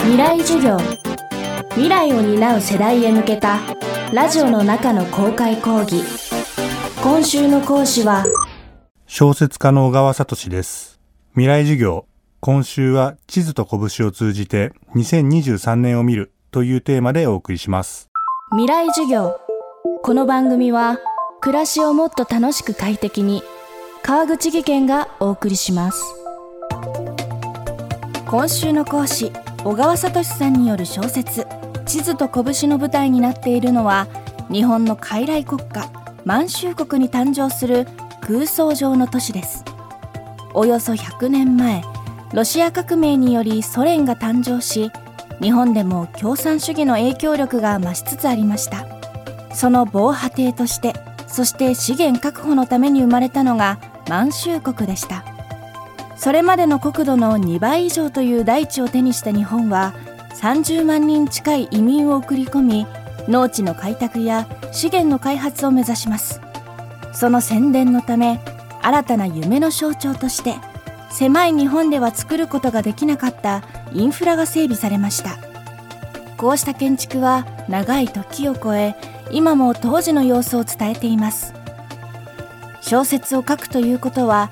未来授業。未来を担う世代へ向けたラジオの中の公開講義。今週の講師は小説家の小川聡です。未来授業。今週は地図と拳を通じて2023年を見るというテーマでお送りします。未来授業。この番組は暮らしをもっと楽しく快適に川口義賢がお送りします。今週の講師小川聡さんによる小説「地図と拳」の舞台になっているのは日本の傀儡国家満州国に誕生する空想上の都市です。およそ100年前ロシア革命によりソ連が誕生し日本でも共産主義の影響力が増しつつありました。その防波堤としてそして資源確保のために生まれたのが満州国でした。それまでの国土の2倍以上という大地を手にした日本は30万人近い移民を送り込み農地の開拓や資源の開発を目指します。その宣伝のため新たな夢の象徴として狭い日本では作ることができなかったインフラが整備されました。こうした建築は長い時を超え今も当時の様子を伝えています。小説を書くということは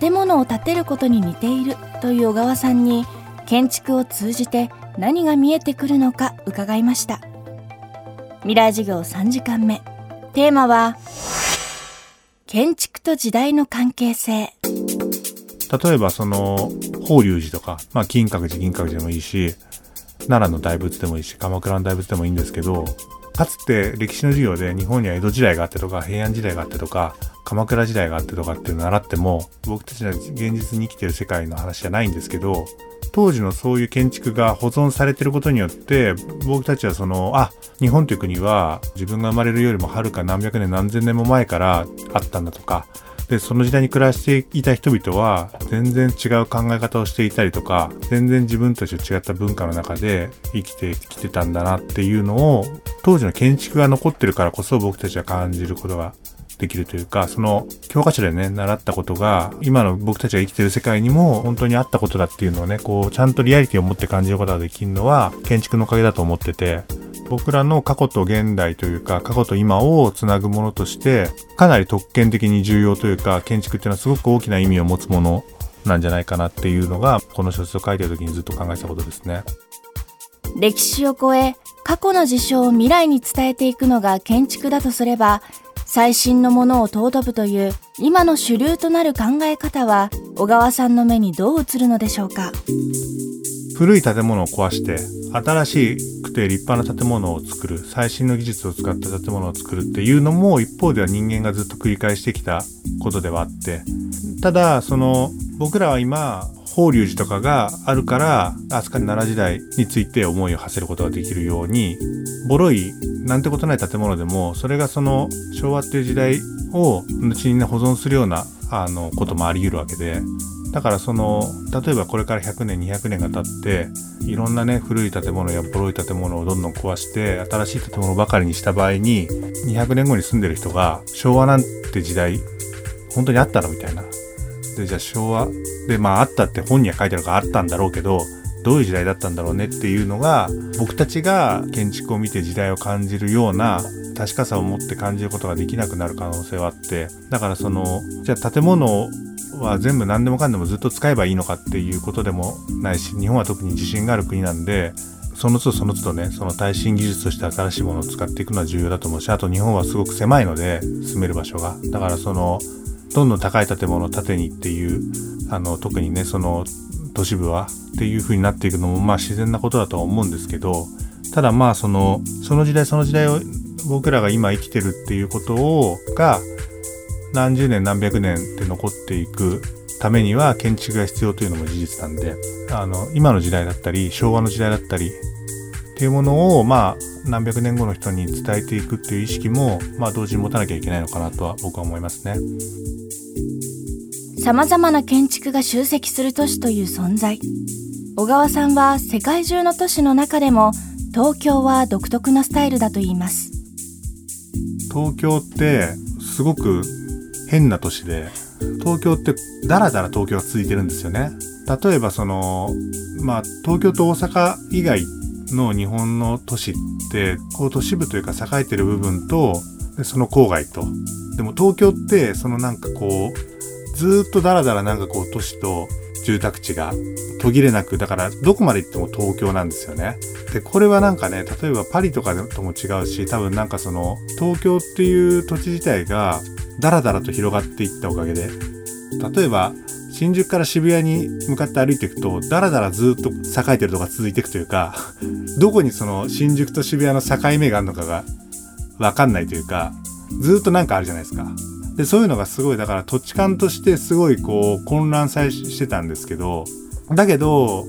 建物を建てることに似ているという小川さんに建築を通じて何が見えてくるのか伺いました。未来授業3時間目。テーマは建築と時代の関係性。例えばその法隆寺とか、まあ、金閣寺銀閣寺でもいいし奈良の大仏でもいいし鎌倉の大仏でもいいんですけどかつて歴史の授業で日本には江戸時代があってとか平安時代があってとか鎌倉時代があってとかっていうのを習っても僕たちの現実に生きてる世界の話じゃないんですけど当時のそういう建築が保存されてることによって僕たちはそのあ日本という国は自分が生まれるよりもはるか何百年何千年も前からあったんだとかで、その時代に暮らしていた人々は、全然違う考え方をしていたりとか、全然自分たちと違った文化の中で生きてきてたんだなっていうのを、当時の建築が残ってるからこそ僕たちは感じることができるというか、その教科書でね、習ったことが、今の僕たちが生きてる世界にも本当にあったことだっていうのをね、こう、ちゃんとリアリティを持って感じることができるのは、建築のおかげだと思ってて、僕らの過去と現代というか過去と今をつなぐものとしてかなり特権的に重要というか建築っていうのはすごく大きな意味を持つものなんじゃないかなっていうのがこの小説を書いてる時にずっと考えたことですね。歴史を超え過去の事象を未来に伝えていくのが建築だとすれば最新のものを尊ぶという今の主流となる考え方は小川さんの目にどう映るのでしょうか？古い建物を壊して新しくて立派な建物を作る最新の技術を使った建物を作るっていうのも一方では人間がずっと繰り返してきたことではあってただその僕らは今法隆寺とかがあるから飛鳥奈良時代について思いを馳せることができるようにボロいなんてことない建物でもそれがその昭和っていう時代を後にね保存するようなあのこともあり得るわけでだからその例えばこれから100年200年が経っていろんなね古い建物やボロい建物をどんどん壊して新しい建物ばかりにした場合に200年後に住んでる人が昭和なんて時代本当にあったのみたいな。でじゃあ昭和でまああったって本には書いてあるからあったんだろうけどどういう時代だったんだろうねっていうのが僕たちが建築を見て時代を感じるような確かさを持って感じることができなくなる可能性はあってだからそのじゃあ建物は全部何でもかんでもずっと使えばいいのかっていうことでもないし日本は特に自信がある国なんでその都度その都度ねその耐震技術として新しいものを使っていくのは重要だと思うしあと日本はすごく狭いので住める場所が。だからそのどんどん高い建物を建てにっていうあの特にねその都市部はっていう風になっていくのもまあ自然なことだとは思うんですけどただまあそのその時代その時代を僕らが今生きてるっていうことをが何十年何百年って残っていくためには建築が必要というのも事実なんであの今の時代だったり昭和の時代だったりっていうものをまあ何百年後の人に伝えていくっていう意識もまあ同時に持たなきゃいけないのかなとは僕は思いますね。さまざまな建築が集積する都市という存在。小川さんは世界中の都市の中でも東京は独特なスタイルだと言います。東京ってすごく変な都市で東京ってだらだら東京が続いてるんですよね。例えばその、まあ、東京と大阪以外の日本の都市って、こう都市部というか栄えてる部分と、でその郊外と。でも東京って、そのなんかこう、ずっとダラダラなんかこう都市と住宅地が途切れなく、だからどこまで行っても東京なんですよね。で、これはなんかね、例えばパリとかとも違うし、多分なんかその東京っていう土地自体がダラダラと広がっていったおかげで、例えば新宿から渋谷に向かって歩いていくと、だらだらずっと栄えてるとか続いていくというか、どこにその新宿と渋谷の境目があるのかがわかんないというか、ずっとなんかあるじゃないですか。で、そういうのがすごい、だから土地勘としてすごいこう混乱さえしてたんですけど、だけど、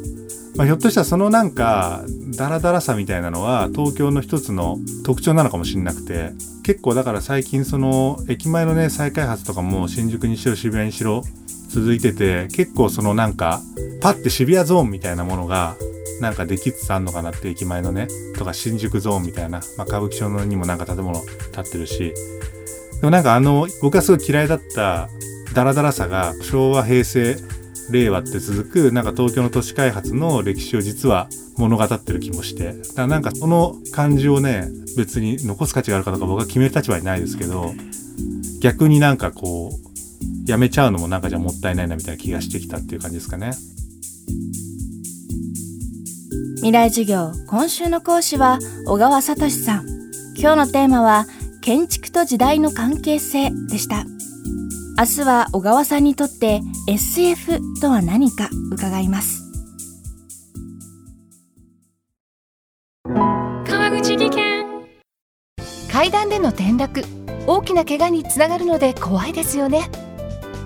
まあ、ひょっとしたらそのなんかダラダラさみたいなのは東京の一つの特徴なのかもしれなくて結構だから最近その駅前のね再開発とかも新宿にしろ渋谷にしろ続いてて結構そのなんかパッて渋谷ゾーンみたいなものがなんかできつつあんのかなって駅前のねとか新宿ゾーンみたいな、まあ、歌舞伎町にもなんか建物建ってるしでもなんかあの僕がすごい嫌いだったダラダラさが昭和平成令和って続くなんか東京の都市開発の歴史を実は物語ってる気もしてだからなんかその感じをね別に残す価値があるかどうか僕は決める立場にないですけど逆になんかこうやめちゃうのもなんかじゃもったいないなみたいな気がしてきたっていう感じですかね。未来授業今週の講師は小川聡さん。今日のテーマは建築と時代の関係性でした。明日は小川さんにとって SF とは何か伺います。川口技研。階段での転落。大きな怪我につながるので怖いですよね